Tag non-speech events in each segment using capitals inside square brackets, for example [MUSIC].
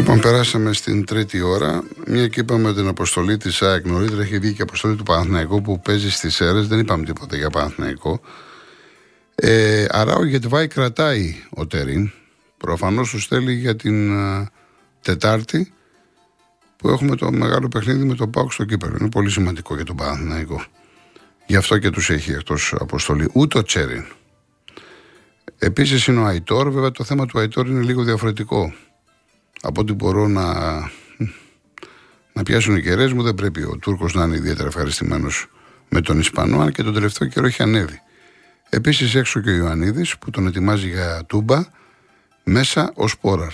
Λοιπόν, περάσαμε στην τρίτη ώρα. Μια και είπαμε την αποστολή της ΑΕΚ νωρίτερα. Έχει βγει και αποστολή του Παναθηναϊκού που παίζει στις αίρε. Δεν είπαμε τίποτα για Παναθηναϊκό. Ε, άρα ο Γετβάη κρατάει ο Τερίν. Προφανώς τους στέλνει για την α, Τετάρτη που έχουμε το μεγάλο παιχνίδι με τον Πάουκ στο κύπελο. Είναι πολύ σημαντικό για τον Παναθηναϊκό. Γι' αυτό και τους έχει εκτός αποστολή. Ούτε ο Τσέριν. Επίσης είναι ο Αϊτόρ. Βέβαια το θέμα του Αϊτόρ είναι λίγο διαφορετικό. Από ό,τι μπορώ να, να πιάσουν οι κεραίες μου, δεν πρέπει ο Τούρκος να είναι ιδιαίτερα ευχαριστημένος με τον Ισπανό, αν και τον τελευταίο καιρό έχει ανέβει. Επίσης έξω και ο Ιωαννίδης που τον ετοιμάζει για τούμπα μέσα ως πόραρ.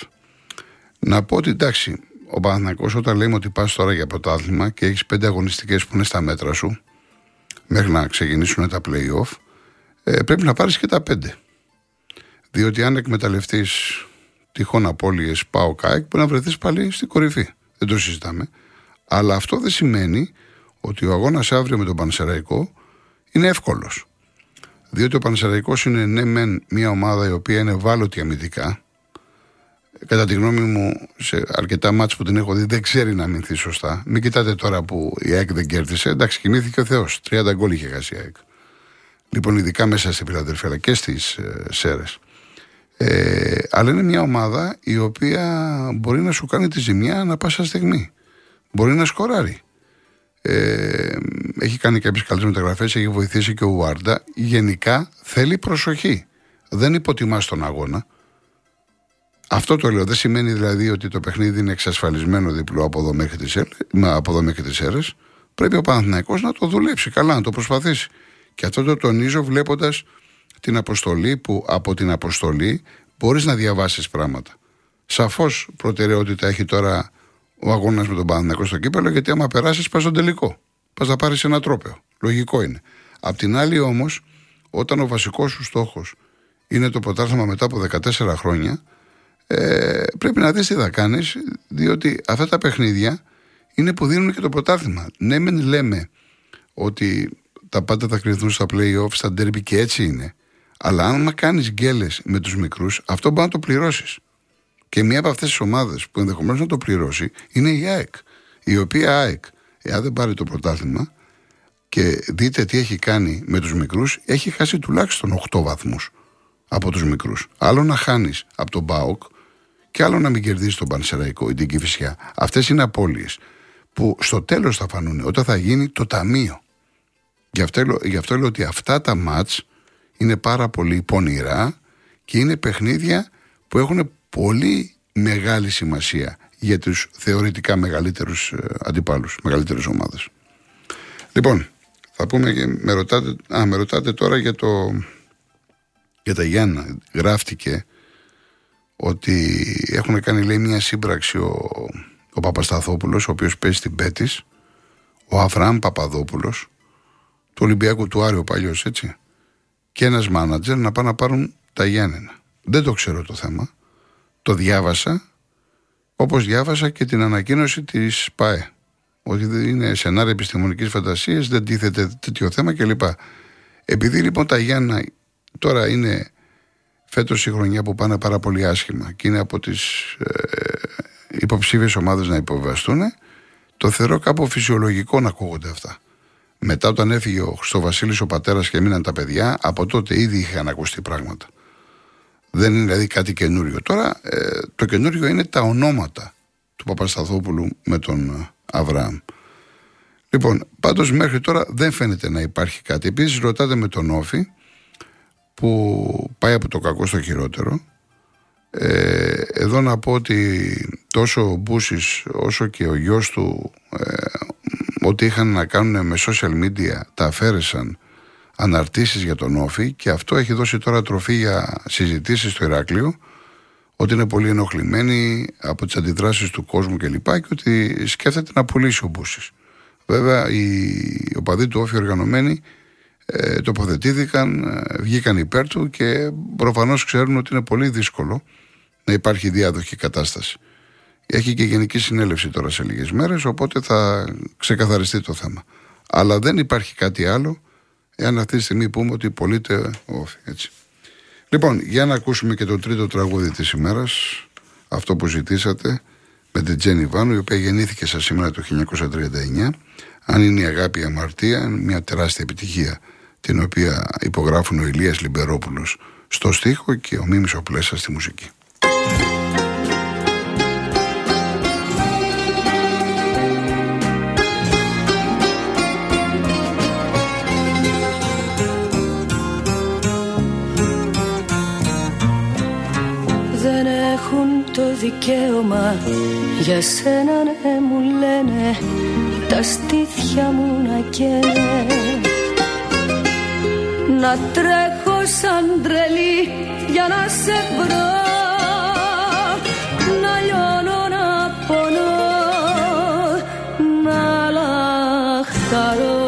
Να πω ότι εντάξει, ο Παναθηναϊκός όταν λέμε ότι πας τώρα για πρωτάθλημα και έχεις πέντε αγωνιστικές που είναι στα μέτρα σου, μέχρι να ξεκινήσουν τα playoff, ε, πρέπει να πάρεις και τα πέντε. Διότι αν εκμεταλλευτείς τυχόν απώλειες πάω ΚΑΕΚ, μπορεί να βρεθείς πάλι στην κορυφή. Δεν το συζητάμε. Αλλά αυτό δεν σημαίνει ότι ο αγώνας αύριο με τον Πανσεραϊκό είναι εύκολος. Διότι ο Πανσεραϊκός είναι ναι, μεν μια ομάδα η οποία είναι ευάλωτη αμυντικά. Κατά τη γνώμη μου, σε αρκετά μάτς που την έχω δει, δεν ξέρει να αμυνθεί σωστά. Μην κοιτάτε τώρα που η ΑΕΚ δεν κέρδισε. Εντάξει, κινήθηκε ο Θεός. 30 γκολ είχε χάσει η ΑΕΚ. Λοιπόν, ειδικά μέσα στην Φιλαδελφία αλλά και στις ε, Σέρες. Ε, αλλά είναι μια ομάδα η οποία μπορεί να σου κάνει τη ζημιά ανά πάσα στιγμή. Μπορεί να σκοράρει. Ε, έχει κάνει κάποιες καλές μεταγραφές, έχει βοηθήσει και ο Ουάρντα. Γενικά θέλει προσοχή. Δεν υποτιμάς τον αγώνα. Αυτό το λέω. Δεν σημαίνει δηλαδή ότι το παιχνίδι είναι εξασφαλισμένο διπλό από εδώ μέχρι τις αίρε. Πρέπει ο Παναθηναϊκός να το δουλέψει καλά, να το προσπαθήσει. Και αυτό το τονίζω βλέποντας την αποστολή που από την αποστολή μπορείς να διαβάσεις πράγματα. Σαφώς προτεραιότητα έχει τώρα ο αγώνας με τον Παναθηναϊκό στο κύπελο γιατί άμα περάσεις πας στον τελικό. Πας να πάρεις ένα τρόπαιο. Λογικό είναι. Απ' την άλλη όμως όταν ο βασικός σου στόχος είναι το πρωτάθλημα μετά από 14 χρόνια ε, πρέπει να δεις τι θα κάνεις διότι αυτά τα παιχνίδια είναι που δίνουν και το πρωτάθλημα. Ναι μεν λέμε ότι τα πάντα θα κρυθούν στα play-off, στα derby και έτσι είναι. Αλλά αν κάνεις γκέλες με τους μικρούς, αυτό μπορεί να το πληρώσεις. Και μία από αυτές τις ομάδες που ενδεχομένως να το πληρώσει είναι η ΑΕΚ. Η οποία ΑΕΚ, εάν δεν πάρει το πρωτάθλημα και δείτε τι έχει κάνει με τους μικρούς, έχει χάσει τουλάχιστον 8 βαθμούς από τους μικρούς. Άλλο να χάνεις από τον Μπάοκ και άλλο να μην κερδίσεις τον Πανσεραϊκό ή την Κυφυσιά. Αυτές είναι απώλειες που στο τέλος θα φανούν όταν θα γίνει το ταμείο. Γι' αυτό, γι αυτό λέω ότι αυτά τα μάτς είναι πάρα πολύ πονηρά και είναι παιχνίδια που έχουν πολύ μεγάλη σημασία για τους θεωρητικά μεγαλύτερους ε, αντιπάλους, μεγαλύτερες ομάδες. Λοιπόν, θα πούμε και με ρωτάτε, α, με ρωτάτε τώρα για, το, για τα Γιάννα. Γράφτηκε ότι έχουν κάνει λέει μια σύμπραξη ο, ο Παπασταθόπουλος, ο οποίος παίζει στην Πέτης, ο Αβραάμ Παπαδόπουλος, του Ολυμπιακού του Άριο παλιός, έτσι και ένας μάνατζερ να πάνε να πάρουν τα Γιάννενα. Δεν το ξέρω το θέμα. Το διάβασα όπως διάβασα και την ανακοίνωση της ΠΑΕ. Ότι δεν είναι σενάρια επιστημονικής φαντασίας, δεν τίθεται τέτοιο θέμα κλπ. Επειδή λοιπόν τα Γιάννα τώρα είναι φέτος η χρονιά που πάνε πάρα πολύ άσχημα και είναι από τις ε, υποψήφιες ομάδες να υποβαστούν, το θεωρώ κάπου φυσιολογικό να ακούγονται αυτά. Μετά όταν έφυγε ο Χριστοβασίλης ο πατέρας και μείναν τα παιδιά, από τότε ήδη είχαν ακουστεί πράγματα. Δεν είναι δηλαδή κάτι καινούριο. Τώρα ε, το καινούριο είναι τα ονόματα του Παπασταθόπουλου με τον ε, Αβραάμ. Λοιπόν, πάντως μέχρι τώρα δεν φαίνεται να υπάρχει κάτι. Επίσης ρωτάτε με τον Όφη που πάει από το κακό στο χειρότερο. Ε, εδώ να πω ότι τόσο ο Μπούσης όσο και ο γιος του ε, ό,τι είχαν να κάνουν με social media τα αφαίρεσαν αναρτήσεις για τον Όφη και αυτό έχει δώσει τώρα τροφή για συζητήσεις στο Ηράκλειο ότι είναι πολύ ενοχλημένοι από τις αντιδράσεις του κόσμου κλπ και, και ότι σκέφτεται να πουλήσει ο Μπούσης. Βέβαια οι οπαδοί του Όφη οργανωμένοι ε, τοποθετήθηκαν, ε, βγήκαν υπέρ του και προφανώς ξέρουν ότι είναι πολύ δύσκολο να υπάρχει διάδοχη κατάσταση. Έχει και γενική συνέλευση τώρα σε λίγες μέρες, οπότε θα ξεκαθαριστεί το θέμα. Αλλά δεν υπάρχει κάτι άλλο, εάν αυτή τη στιγμή πούμε ότι πωλείται όφη. Έτσι. Λοιπόν, για να ακούσουμε και το τρίτο τραγούδι της ημέρας, αυτό που ζητήσατε, με την Τζένι Βάνου, η οποία γεννήθηκε σας σήμερα το 1939. Αν είναι η αγάπη η αμαρτία, μια τεράστια επιτυχία την οποία υπογράφουν ο Ηλίας Λιμπερόπουλος στο στίχο και ο Μίμης ο Πλέσσα στη μουσική. Δικαίωμα. Για σένα ναι μου λένε τα στήθια μου να καίνε. Να τρέχω σαν τρελή για να σε βρω. Να λιώνω να πονώ να λαχταρώ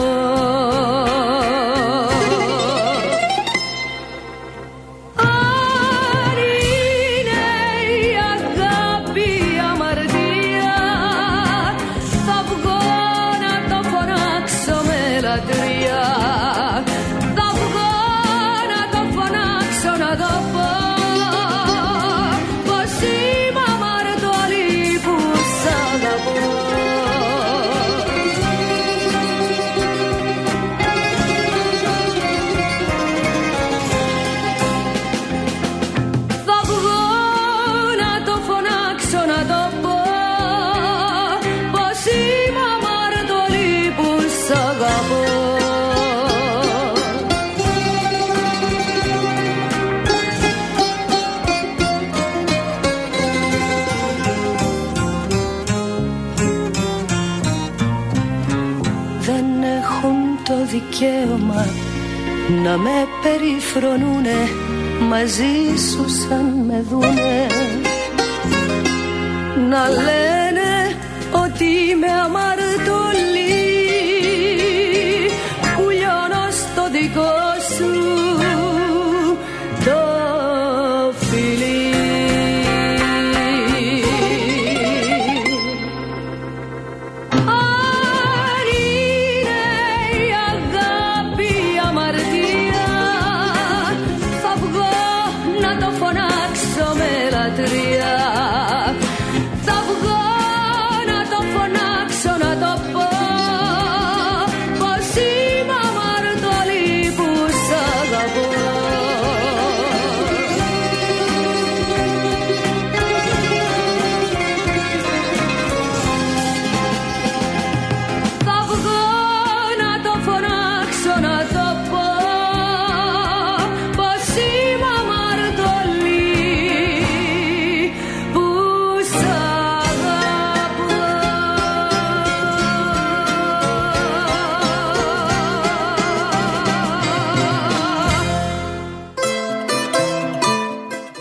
δικαίωμα να με περιφρονούνε μαζί σου σαν με δούνε. Να λένε ότι είμαι αμαρτωλή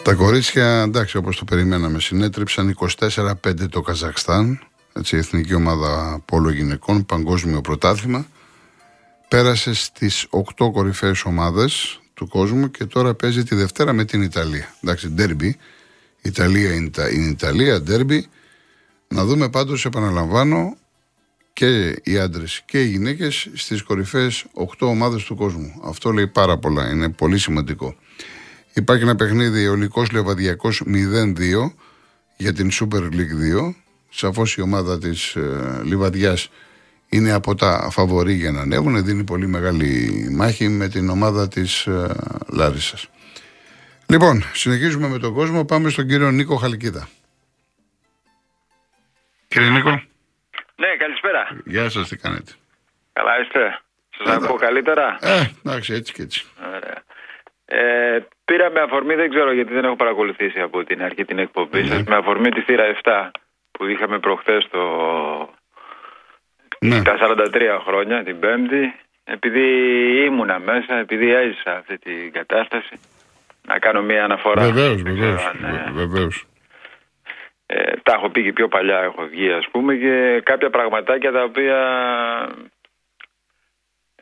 Τα κορίτσια, εντάξει, όπως το περιμέναμε, συνέτριψαν 24-5 το Καζακστάν. Έτσι, εθνική ομάδα πόλο γυναικών, παγκόσμιο πρωτάθλημα. Πέρασε στις 8 κορυφαίες ομάδες του κόσμου και τώρα παίζει τη Δευτέρα με την Ιταλία. Εντάξει, ντέρμπι. Ιταλία είναι, η Ιταλία, ντέρμπι. Να δούμε πάντως, επαναλαμβάνω, και οι άντρες και οι γυναίκες στις κορυφαίες 8 ομάδες του κόσμου. Αυτό λέει πάρα πολλά. Είναι πολύ σημαντικό. Υπάρχει ένα παιχνίδι ολικό Λεβαδιακός 0-2 για την Super League 2. Σαφώς η ομάδα της ε, Λιβαδιάς είναι από τα φαβορή για να ανέβουν. Δίνει πολύ μεγάλη μάχη με την ομάδα της ε, Λάρισας. Λοιπόν, συνεχίζουμε με τον κόσμο. Πάμε στον κύριο Νίκο Χαλκίδα. Κύριε Νίκο. Ναι, καλησπέρα. Γεια σας, τι κάνετε; Καλά είστε. Σας ακούω καλύτερα; Ε, εντάξει, έτσι και έτσι. Ωραία. Ε, πήρα με αφορμή, δεν ξέρω γιατί δεν έχω παρακολουθήσει από την αρχή την εκπομπή ναι. σας, με αφορμή τη θύρα 7 που είχαμε προχθές το... Ναι. τα 43 χρόνια, την Πέμπτη, επειδή ήμουνα μέσα, επειδή έζησα αυτή την κατάσταση, να κάνω μια αναφορά. Βεβαίως, βεβαίως, ναι. βεβαίως. Ε, τα έχω πει και πιο παλιά, έχω βγει ας πούμε και κάποια πραγματάκια τα οποία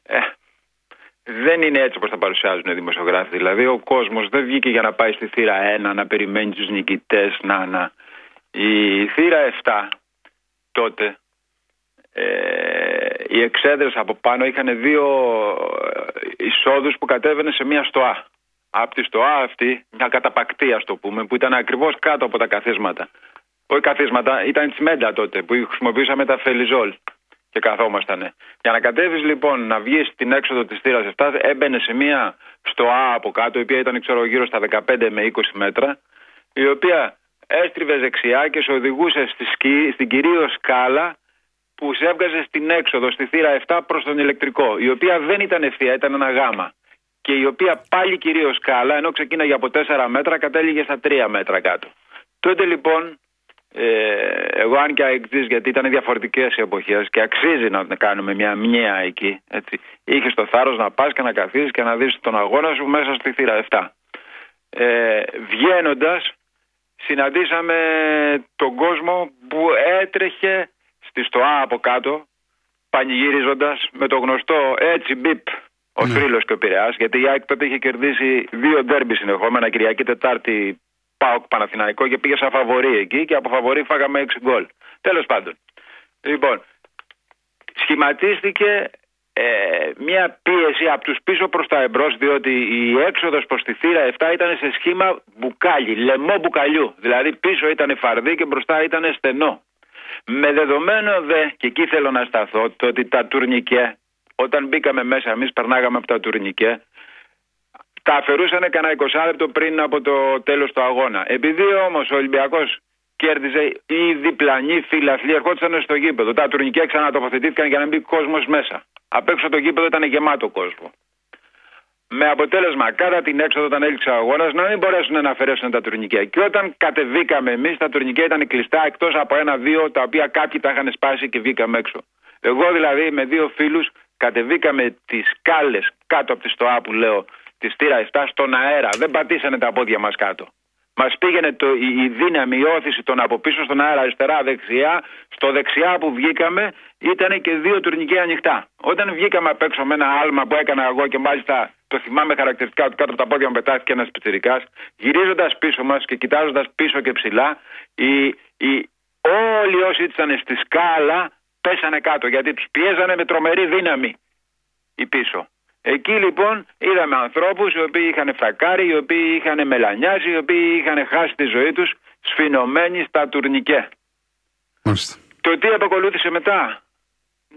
ε, δεν είναι έτσι όπως τα παρουσιάζουν οι δημοσιογράφοι. Δηλαδή, ο κόσμος δεν βγήκε για να πάει στη θύρα 1 να περιμένει τους νικητές. Να, να. Η θύρα 7 τότε ε, οι εξέδρες από πάνω είχαν δύο ε, εισόδους που κατέβαινε σε μία στοά. Από τη στοά αυτή, μια καταπακτή, ας το πούμε, που ήταν ακριβώς κάτω από τα καθίσματα Όχι καθίσματα, ήταν τσιμέντα τότε που χρησιμοποιούσαμε τα φελιζόλ και καθόμασταν. Για να κατέβεις λοιπόν να βγεις στην έξοδο της θύρας 7, έμπαινε σε μία στο Α από κάτω, η οποία ήταν ξέρω, γύρω στα 15 με 20 μέτρα, η οποία έστριβε δεξιά και σε οδηγούσε στη σκη, στην κυρίως σκάλα που σε έβγαζε στην έξοδο, στη θύρα 7 προς τον ηλεκτρικό, η οποία δεν ήταν ευθεία, ήταν ένα γάμα. Και η οποία πάλι κυρίως σκάλα, ενώ ξεκίναγε από 4 μέτρα, κατέληγε στα 3 μέτρα κάτω. Τότε λοιπόν ε, εγώ αν και αεξής γιατί ήταν διαφορετικές οι εποχές και αξίζει να κάνουμε μια μνήα εκεί έτσι. Είχες το θάρρος να πας και να καθίσεις και να δεις τον αγώνα σου μέσα στη θύρα 7 ε, Βγαίνοντας, συναντήσαμε τον κόσμο που έτρεχε στη στοά από κάτω πανηγυρίζοντας με το γνωστό έτσι μπιπ ο ναι. και ο Πειραιάς γιατί η ΑΕΚ τότε είχε κερδίσει δύο ντέρμπι συνεχόμενα Κυριακή Τετάρτη πάω Παναθηναϊκό και πήγε σαν φαβορή εκεί και από φαβορή φάγαμε 6 γκολ. Τέλος πάντων. Λοιπόν, σχηματίστηκε ε, μια πίεση από τους πίσω προς τα εμπρός διότι η έξοδος προς τη θύρα 7 ήταν σε σχήμα μπουκάλι, λαιμό μπουκαλιού. Δηλαδή πίσω ήταν φαρδί και μπροστά ήταν στενό. Με δεδομένο δε, και εκεί θέλω να σταθώ, το ότι τα τουρνικέ, όταν μπήκαμε μέσα εμείς περνάγαμε από τα τουρνικέ, τα αφαιρούσαν κανένα 20 λεπτό πριν από το τέλος του αγώνα. Επειδή όμως ο Ολυμπιακός κέρδιζε οι διπλανοί φίλαθλοι ερχόντουσαν στο γήπεδο. Τα τουρνικέ ξανατοποθετήθηκαν για να μπει κόσμος μέσα. Απ' έξω το γήπεδο ήταν γεμάτο κόσμο. Με αποτέλεσμα, κατά την έξοδο, όταν έληξε ο αγώνας, να μην μπορέσουν να αφαιρέσουν τα τουρνικέ. Και όταν κατεβήκαμε εμείς, τα τουρνικέ ήταν κλειστά εκτός από ένα-δύο τα οποία κάποιοι τα είχαν σπάσει και βγήκαμε έξω. Εγώ δηλαδή με δύο φίλους κατεβήκαμε τις κάλε κάτω από τη στοά που λέω τη στήρα 7 στον αέρα. Δεν πατήσανε τα πόδια μας κάτω. Μας πήγαινε το, η, δύναμη, η όθηση των από πίσω στον αέρα, αριστερά, δεξιά. Στο δεξιά που βγήκαμε ήταν και δύο τουρνικέ ανοιχτά. Όταν βγήκαμε απ' έξω με ένα άλμα που έκανα εγώ και μάλιστα το θυμάμαι χαρακτηριστικά ότι κάτω από τα πόδια μου πετάχτηκε ένας πιτσυρικά, γυρίζοντας πίσω μας και κοιτάζοντας πίσω και ψηλά, οι, οι, όλοι όσοι ήταν στη σκάλα πέσανε κάτω γιατί τους πιέζανε με τρομερή δύναμη οι πίσω. Εκεί λοιπόν είδαμε ανθρώπους οι οποίοι είχαν φακάρει, οι οποίοι είχαν μελανιάσει, οι οποίοι είχαν χάσει τη ζωή τους σφινωμένοι στα τουρνικέ. Μάλιστα. Το τι αποκολούθησε μετά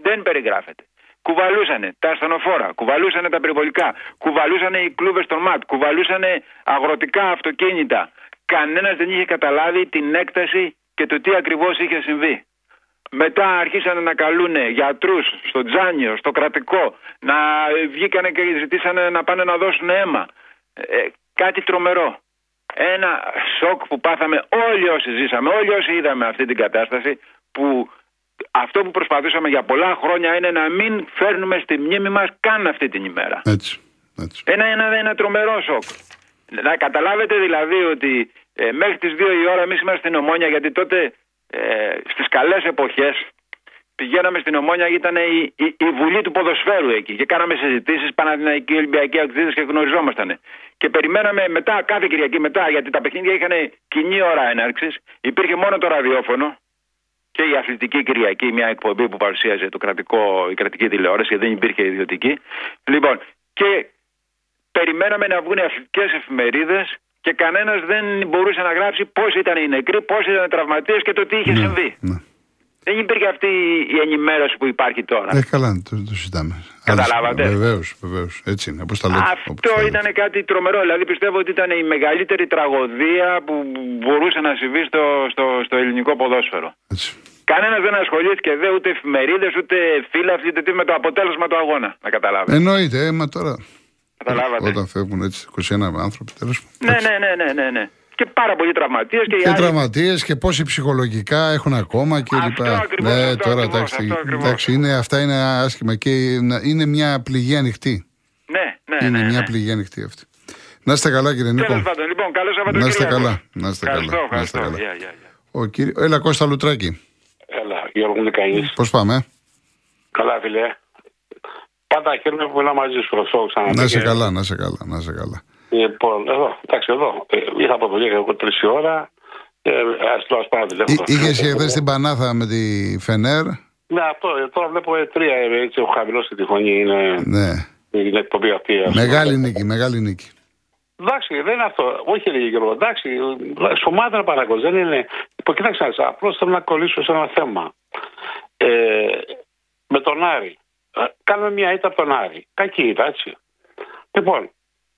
δεν περιγράφεται. Κουβαλούσανε τα ασθενοφόρα, κουβαλούσανε τα περιβολικά, κουβαλούσανε οι κλούβες των ΜΑΤ, κουβαλούσανε αγροτικά αυτοκίνητα. Κανένας δεν είχε καταλάβει την έκταση και το τι ακριβώς είχε συμβεί. Μετά αρχίσανε να καλούν γιατρούς στο Τζάνιο, στο κρατικό, να βγήκανε και ζητήσανε να πάνε να δώσουν αίμα. Ε, κάτι τρομερό. Ένα σοκ που πάθαμε όλοι όσοι ζήσαμε, όλοι όσοι είδαμε αυτή την κατάσταση που αυτό που προσπαθούσαμε για πολλά χρόνια είναι να μην φέρνουμε στη μνήμη μας καν αυτή την ημέρα. Έτσι, έτσι. Ένα, ένα, ένα τρομερό σοκ. Να καταλάβετε δηλαδή ότι ε, μέχρι τις 2 η ώρα εμείς είμαστε στην Ομόνια γιατί τότε ε, στις καλές εποχές πηγαίναμε στην Ομόνια ήταν η, η, η, Βουλή του Ποδοσφαίρου εκεί και κάναμε συζητήσεις Παναθηναϊκοί Ολυμπιακοί Αξίδες και γνωριζόμασταν. Και περιμέναμε μετά, κάθε Κυριακή μετά, γιατί τα παιχνίδια είχαν κοινή ώρα έναρξης, υπήρχε μόνο το ραδιόφωνο και η αθλητική Κυριακή, μια εκπομπή που παρουσίαζε το κρατικό, η κρατική τηλεόραση, δεν υπήρχε ιδιωτική. Λοιπόν, και περιμέναμε να βγουν αθλητικές εφημερίδες και κανένας δεν μπορούσε να γράψει πώς ήταν οι νεκροί, πώς ήταν οι τραυματίες και το τι είχε ναι, συμβεί. Ναι. Δεν υπήρχε αυτή η ενημέρωση που υπάρχει τώρα. Ε, καλά, το, το συζητάμε. Καταλάβατε; Βεβαίως, βεβαίως. Έτσι είναι. Όπως τα λέτε, Αυτό ήταν κάτι τρομερό. Δηλαδή πιστεύω ότι ήταν η μεγαλύτερη τραγωδία που μπορούσε να συμβεί στο, στο, στο ελληνικό ποδόσφαιρο. Έτσι. Κανένας δεν ασχολήθηκε δε ούτε εφημερίδες, ούτε φύλαυτοι, ούτε τι με το αποτέλεσμα του αγώνα. Να καταλάβετε. Εννοείται, ε, μα τώρα. Καταλάβατε. Όταν φεύγουν έτσι 21 άνθρωποι, τέλος Ναι, ναι, ναι, ναι, ναι, ναι. Και πάρα πολλοί τραυματίες. Και, και τραυματίες και πόσοι ψυχολογικά έχουν ακόμα και λοιπά. Ναι, τώρα εντάξει, εντάξει είναι, αυτά είναι άσχημα και είναι μια πληγή ανοιχτή. Ναι, ναι. Είναι ναι, μια ναι. πληγή ανοιχτή αυτή. Να είστε καλά, κύριε Νίκο. Τέλος πάντων, λοιπόν, καλό Να είστε καλά. Να είστε καλά. Ευχαριστώ, Να είστε ευχαριστώ. καλά. Γεια, γεια, γεια. Ο κύριο... Έλα, Κώστα Λουτράκη. Έλα, Γιώργο Νικαής. Πώς πάμε, Καλά, φίλε. Πάντα χαίρομαι που μιλάω μαζί σου, αυτό ξανά. Να είσαι καλά, να είσαι καλά, να είσαι καλά. Λοιπόν, εδώ, εντάξει, εδώ. Ε, Ήρθα από δουλειά εγώ τρεις ώρα. Ε, ας το ας πάρω τηλέφωνο. Είχες χθες την Πανάθα με τη Φενέρ; Ναι, αυτό. ε, Τώρα βλέπω ε, τρία. ε, Έτσι, έχω χαμηλώσει τη φωνή. Είναι, Ναι. είναι εκπομπή αυτή. ας πούμε. Μεγάλη νίκη, μεγάλη νίκη. Εντάξει, δεν είναι αυτό. Όχι, λέγε Γιώργο. Εντάξει, ομάδα είναι Παναγό. Δεν είναι. Κοίταξε, απλώς θέλω να κολλήσω σε ένα θέμα. Ε, με τον Άρη. Ε, κάνουμε μια ήττα από τον Άρη. Κακή ήττα, έτσι. Λοιπόν,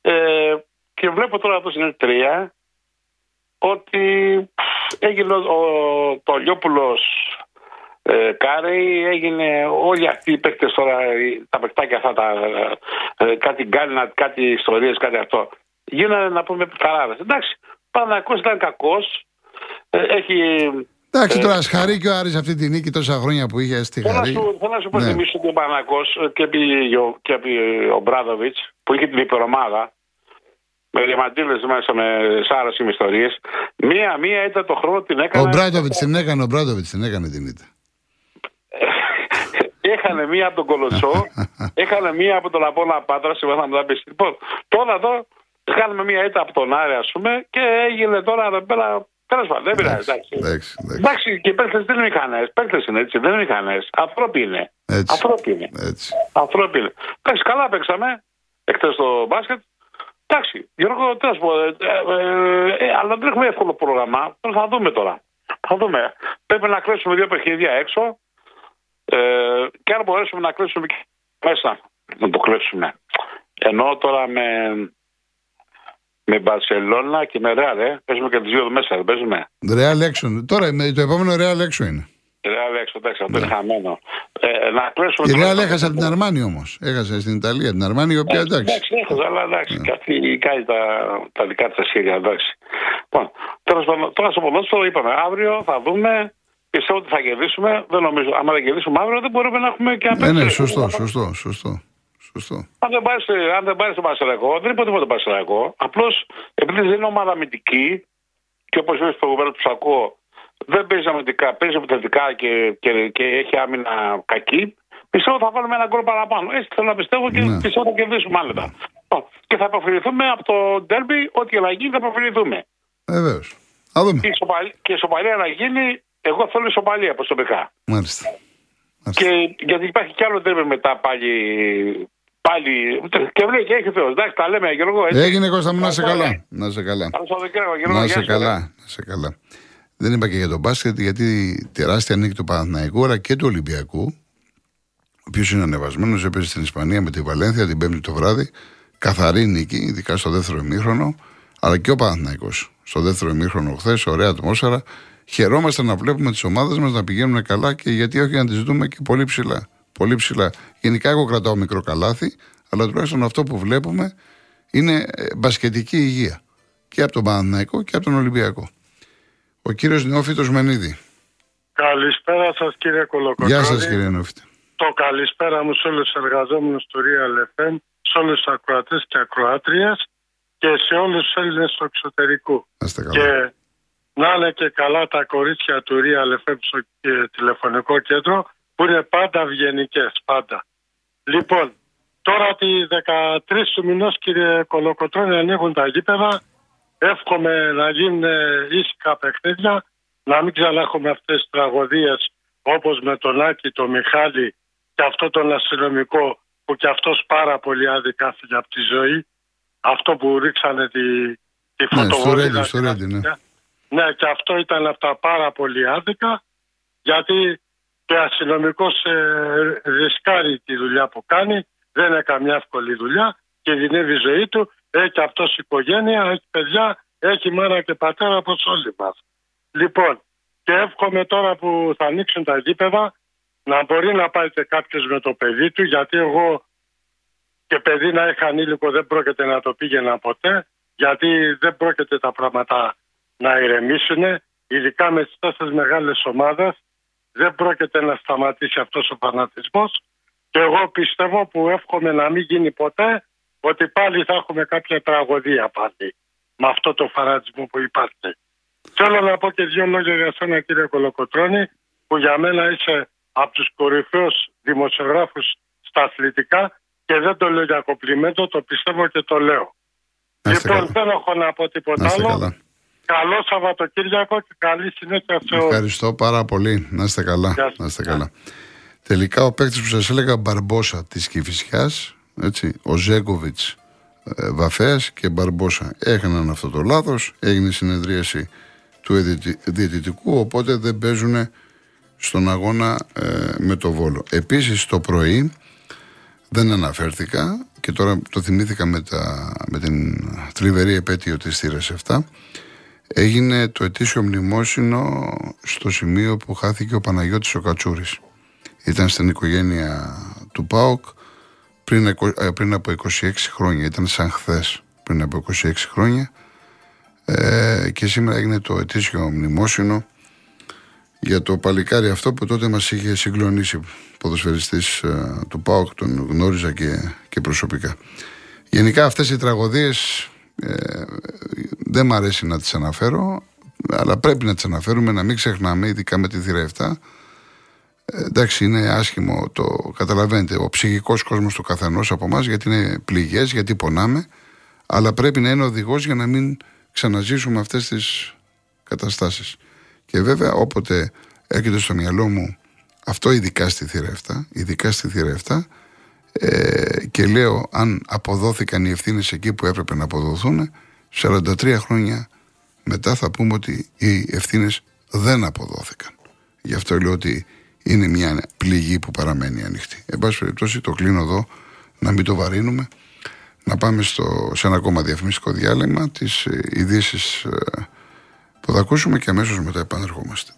ε, και βλέπω τώρα εδώ στην τρία ότι έγινε ο, το Λιόπουλος ε, Κάρεϊ, έγινε όλοι αυτοί οι παίκτες τώρα, τα παικτάκια αυτά, τα, ε, κάτι γκάλινα, κάτι ιστορίες, κάτι αυτό. Γίνανε να πούμε χαράδες. Εντάξει, Πανακός ήταν κακός, ε, έχει Εντάξει, ε, τώρα σχαρεί και ο Άρης αυτή τη νίκη τόσα χρόνια που είχε στη Χαρή. Θέλω να σου πω ναι. ότι ο Πανακός και, και ο Μπράδοβιτς που είχε την υπερομάδα με διαμαντήλες μέσα με σάρα με ιστορίε. Μία-μία ήταν το χρόνο την έκανε. Ο Μπράδοβιτς την έκανε, ο Μπράδοβιτς την έκανε την ήττα. [LAUGHS] Έχανε μία από τον Κολοσσό, [LAUGHS] έχανε μία από τον Απόλα Πάτρα, σε βαθμό να πεις. Λοιπόν, τώρα εδώ κάνουμε μία ήττα από τον Άρη, ας πούμε, και έγινε τώρα εδώ πέρα Τέλος πάντων, δεν πειράζει. Εντάξει, εντάξει. και οι παίκτε δεν είναι μηχανές. Παίκτε είναι έτσι, δεν είναι μηχανές. Ανθρώποι είναι. Έτσι. Ανθρώποι είναι. Έτσι. Ανθρώποι είναι. Εντάξει, καλά παίξαμε εχθέ στο μπάσκετ. Εντάξει, Γιώργο, τι να σου πω. Ε, ε, ε, αλλά δεν έχουμε εύκολο πρόγραμμα. Θα δούμε τώρα. Θα δούμε. Πρέπει να κλείσουμε δύο παιχνίδια έξω. Ε, και αν μπορέσουμε να κλείσουμε μέσα, να το κλείσουμε. Ενώ τώρα με με Μπαρσελόνα και με Ρεάλ, ε. Παίζουμε και τις δύο μέσα, δεν παίζουμε. Ρεάλ έξω. Τώρα το επόμενο Ρεάλ έξω είναι. Ρεάλ έξω, εντάξει, αυτό είναι ναι. χαμένο. Ε, να κλείσουμε. Η Ρεάλ έχασε από την Αρμάνη όμως. Έχασε στην Ιταλία την Αρμάνη, η οποία ε, εντάξει. Εντάξει, έχασε, αλλά εντάξει. Ναι. Και αυτή κάνει τα, τα δικά της σχέδια, εντάξει. Λοιπόν, τέλο πάντων, τώρα στο ποδόσφαιρο είπαμε αύριο θα δούμε. Πιστεύω ότι θα κερδίσουμε. Δεν νομίζω. Αν δεν κερδίσουμε αύριο, δεν μπορούμε να έχουμε και απέναντι. Ναι, ναι, σωστό, σωστό, σωστό. Σωστό. Αν δεν πάρεις αν δεν πάρεις το Πασαρακό, δεν είπα τίποτα Πασαρακό. Απλώς επειδή δεν είναι ομάδα αμυντική και όπως είπες προηγουμένως του ακούω, δεν παίζεις αμυντικά, παίζεις επιθετικά και, και, και έχει άμυνα κακή. Πιστεύω θα βάλουμε ένα γκολ παραπάνω. Έτσι θέλω να πιστεύω και ναι. πιστεύω θα κερδίσουμε άνετα. Και θα αποφεληθούμε από το ντέρμπι, ό,τι να γίνει θα αποφεληθούμε. Βεβαίως. Και η ισοπαλία να γίνει, εγώ θέλω ισοπαλία προσωπικά. Μάλιστα. Και γιατί υπάρχει κι άλλο ντέρμπι μετά πάλι Πάλι. Και βλέπει και έχει Θεός. Εντάξει, τα λέμε, Γιώργο. Έτσι. Έγινε Κώστα μου, να σε καλά. Να σε καλά. Να σε καλά. Να σε καλά. Δεν είπα και για τον μπάσκετ, γιατί τεράστια νίκη του Παναθηναϊκού αλλά και του Ολυμπιακού, ο οποίος είναι ανεβασμένος, έπαιζε στην Ισπανία με τη Βαλένθια την Πέμπτη το βράδυ. Καθαρή νίκη, ειδικά στο δεύτερο ημίχρονο, αλλά και ο Παναθηναϊκός στο δεύτερο ημίχρονο χθες, ωραία ατμόσφαιρα. Χαιρόμαστε να βλέπουμε τις ομάδες μας να πηγαίνουν καλά και γιατί όχι να τις δούμε και πολύ ψηλά πολύ ψηλά. Γενικά, εγώ κρατάω μικρό καλάθι, αλλά τουλάχιστον αυτό που βλέπουμε είναι ε, μπασκετική υγεία. Και από τον Παναναϊκό και από τον Ολυμπιακό. Ο κύριος Νεόφυτος Μενίδη. Καλησπέρα σας, κύριε Κολοκοτρόνη. Γεια σας, κύριε Νεόφυτα. Το καλησπέρα μου σε όλους τους εργαζόμενους του Real FM, σε όλους τους ακροατές και ακροάτριες και σε όλους τους Έλληνες του εξωτερικού. Και να είναι και καλά τα κορίτσια του Real FM στο τηλεφωνικό κέντρο που είναι πάντα ευγενικές, πάντα. Λοιπόν, τώρα τη 13 του μηνός, κύριε Κολοκοτρόνη, ανοίγουν τα γήπεδα. Εύχομαι να γίνουν ήσυχα παιχνίδια, να μην ξανά έχουμε αυτές τις τραγωδίες όπως με τον Άκη, τον Μιχάλη και αυτό τον αστυνομικό που και αυτός πάρα πολύ άδικα φύγει από τη ζωή. Αυτό που ρίξανε τη, τη φωτοβολίδα. Ναι, ναι. ναι, και αυτό ήταν αυτά πάρα πολύ άδικα γιατί και αστυνομικός ε, ρισκάρει τη δουλειά που κάνει, δεν είναι καμιά εύκολη δουλειά και δυνεύει η ζωή του. Έχει αυτός οικογένεια, έχει παιδιά, έχει μάνα και πατέρα όπως όλοι μας. Λοιπόν, και εύχομαι τώρα που θα ανοίξουν τα γήπεδα να μπορεί να πάει και κάποιος με το παιδί του, γιατί εγώ και παιδί να είχα ανήλικο δεν πρόκειται να το πήγαινα ποτέ, γιατί δεν πρόκειται τα πράγματα να ηρεμήσουν, ειδικά με τις τόσες μεγάλες ομάδες δεν πρόκειται να σταματήσει αυτός ο φανατισμός και εγώ πιστεύω που εύχομαι να μην γίνει ποτέ ότι πάλι θα έχουμε κάποια τραγωδία πάλι με αυτό το φανατισμό που υπάρχει. Θέλω να πω και δύο λόγια για σένα κύριε Κολοκοτρώνη που για μένα είσαι από τους κορυφαίους δημοσιογράφους στα αθλητικά και δεν το λέω για κοπλιμέντο, το πιστεύω και το λέω. λοιπόν δεν έχω να πω τίποτα άλλο. Καλό Σαββατοκύριακο και καλή συνέχεια σε όλους. Ευχαριστώ πάρα πολύ. Να είστε καλά. Να είστε καλά. Τελικά ο παίκτης που σας έλεγα Μπαρμπόσα της Κυφυσιάς, ο Ζέγκοβιτς ε, Βαφέας και Μπαρμπόσα. Έκαναν αυτό το λάθος, έγινε συνεδρίαση του διαιτητικού, οπότε δεν παίζουν στον αγώνα ε, με το Βόλο. Επίσης το πρωί δεν αναφέρθηκα και τώρα το θυμήθηκα με, τα, με την θλιβερή επέτειο της θύρας 7 έγινε το ετήσιο μνημόσυνο στο σημείο που χάθηκε ο Παναγιώτης ο Κατσούρης. Ήταν στην οικογένεια του ΠΑΟΚ πριν, ε, πριν από 26 χρόνια, ήταν σαν χθες πριν από 26 χρόνια ε, και σήμερα έγινε το ετήσιο μνημόσυνο για το παλικάρι αυτό που τότε μας είχε συγκλονίσει ποδοσφαιριστής ε, του ΠΑΟΚ, τον γνώριζα και, και προσωπικά. Γενικά αυτές οι τραγωδίες ε, δεν μ' αρέσει να τις αναφέρω, αλλά πρέπει να τις αναφέρουμε, να μην ξεχνάμε, ειδικά με τη θύρα 7. Ε, εντάξει, είναι άσχημο, το καταλαβαίνετε, ο ψυχικός κόσμος του καθενός από εμάς γιατί είναι πληγές, γιατί πονάμε, αλλά πρέπει να είναι οδηγός για να μην ξαναζήσουμε αυτές τις καταστάσεις. Και βέβαια όποτε έρχεται στο μυαλό μου αυτό ειδικά στη θύρα 7, ειδικά στη θύρα 7 ε, και λέω αν αποδόθηκαν οι ευθύνες εκεί που έπρεπε να αποδοθούν 43 χρόνια μετά θα πούμε ότι οι ευθύνες δεν αποδόθηκαν. Γι' αυτό λέω ότι είναι μια πληγή που παραμένει ανοιχτή. Εν πάση περιπτώσει το κλείνω εδώ να μην το βαρύνουμε να πάμε στο, σε ένα ακόμα διαφημιστικό διάλειμμα τις ειδήσεις ε, που θα ακούσουμε και αμέσως μετά επανερχόμαστε.